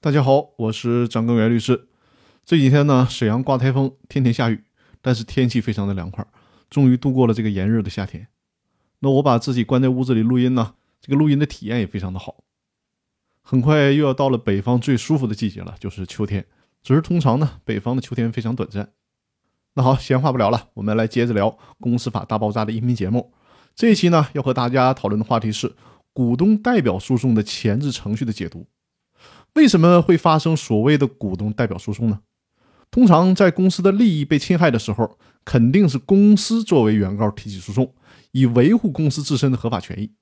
大家好，我是张根源律师。这几天呢，沈阳刮台风，天天下雨，但是天气非常的凉快，终于度过了这个炎热的夏天。那我把自己关在屋子里录音呢，这个录音的体验也非常的好。很快又要到了北方最舒服的季节了，就是秋天。只是通常呢，北方的秋天非常短暂。那好，闲话不聊了，我们来接着聊《公司法大爆炸》的音频节目。这一期呢，要和大家讨论的话题是股东代表诉讼的前置程序的解读。为什么会发生所谓的股东代表诉讼呢？通常在公司的利益被侵害的时候，肯定是公司作为原告提起诉讼，以维护公司自身的合法权益。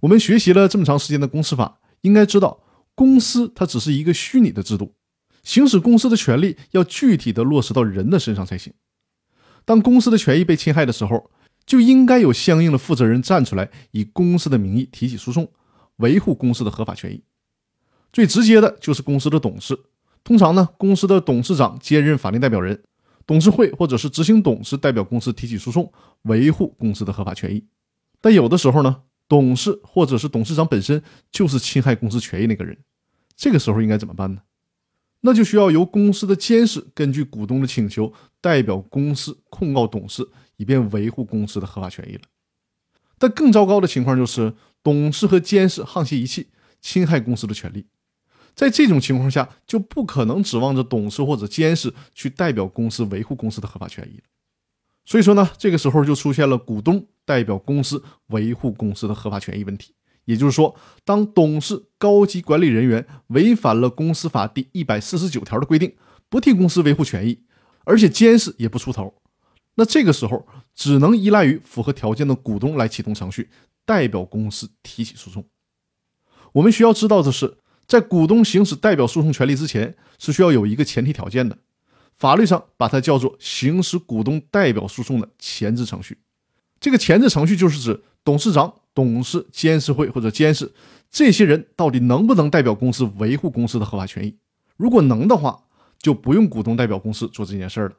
我们学习了这么长时间的公司法，应该知道，公司它只是一个虚拟的制度，行使公司的权利要具体的落实到人的身上才行。当公司的权益被侵害的时候，就应该有相应的负责人站出来，以公司的名义提起诉讼，维护公司的合法权益。最直接的就是公司的董事，通常呢，公司的董事长兼任法定代表人，董事会或者是执行董事代表公司提起诉讼，维护公司的合法权益。但有的时候呢，董事或者是董事长本身就是侵害公司权益那个人，这个时候应该怎么办呢？那就需要由公司的监事根据股东的请求，代表公司控告董事，以便维护公司的合法权益了。但更糟糕的情况就是，董事和监事沆瀣一气，侵害公司的权利。在这种情况下，就不可能指望着董事或者监事去代表公司维护公司的合法权益了。所以说呢，这个时候就出现了股东代表公司维护公司的合法权益问题。也就是说，当董事、高级管理人员违反了公司法第一百四十九条的规定，不替公司维护权益，而且监事也不出头，那这个时候只能依赖于符合条件的股东来启动程序，代表公司提起诉讼。我们需要知道的是。在股东行使代表诉讼权利之前，是需要有一个前提条件的。法律上把它叫做行使股东代表诉讼的前置程序。这个前置程序就是指董事长、董事、监事会或者监事这些人到底能不能代表公司维护公司的合法权益。如果能的话，就不用股东代表公司做这件事了。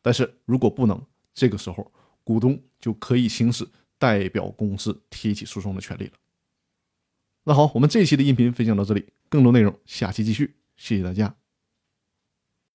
但是如果不能，这个时候股东就可以行使代表公司提起诉讼的权利了。那好，我们这一期的音频分享到这里。更多内容，下期继续。谢谢大家。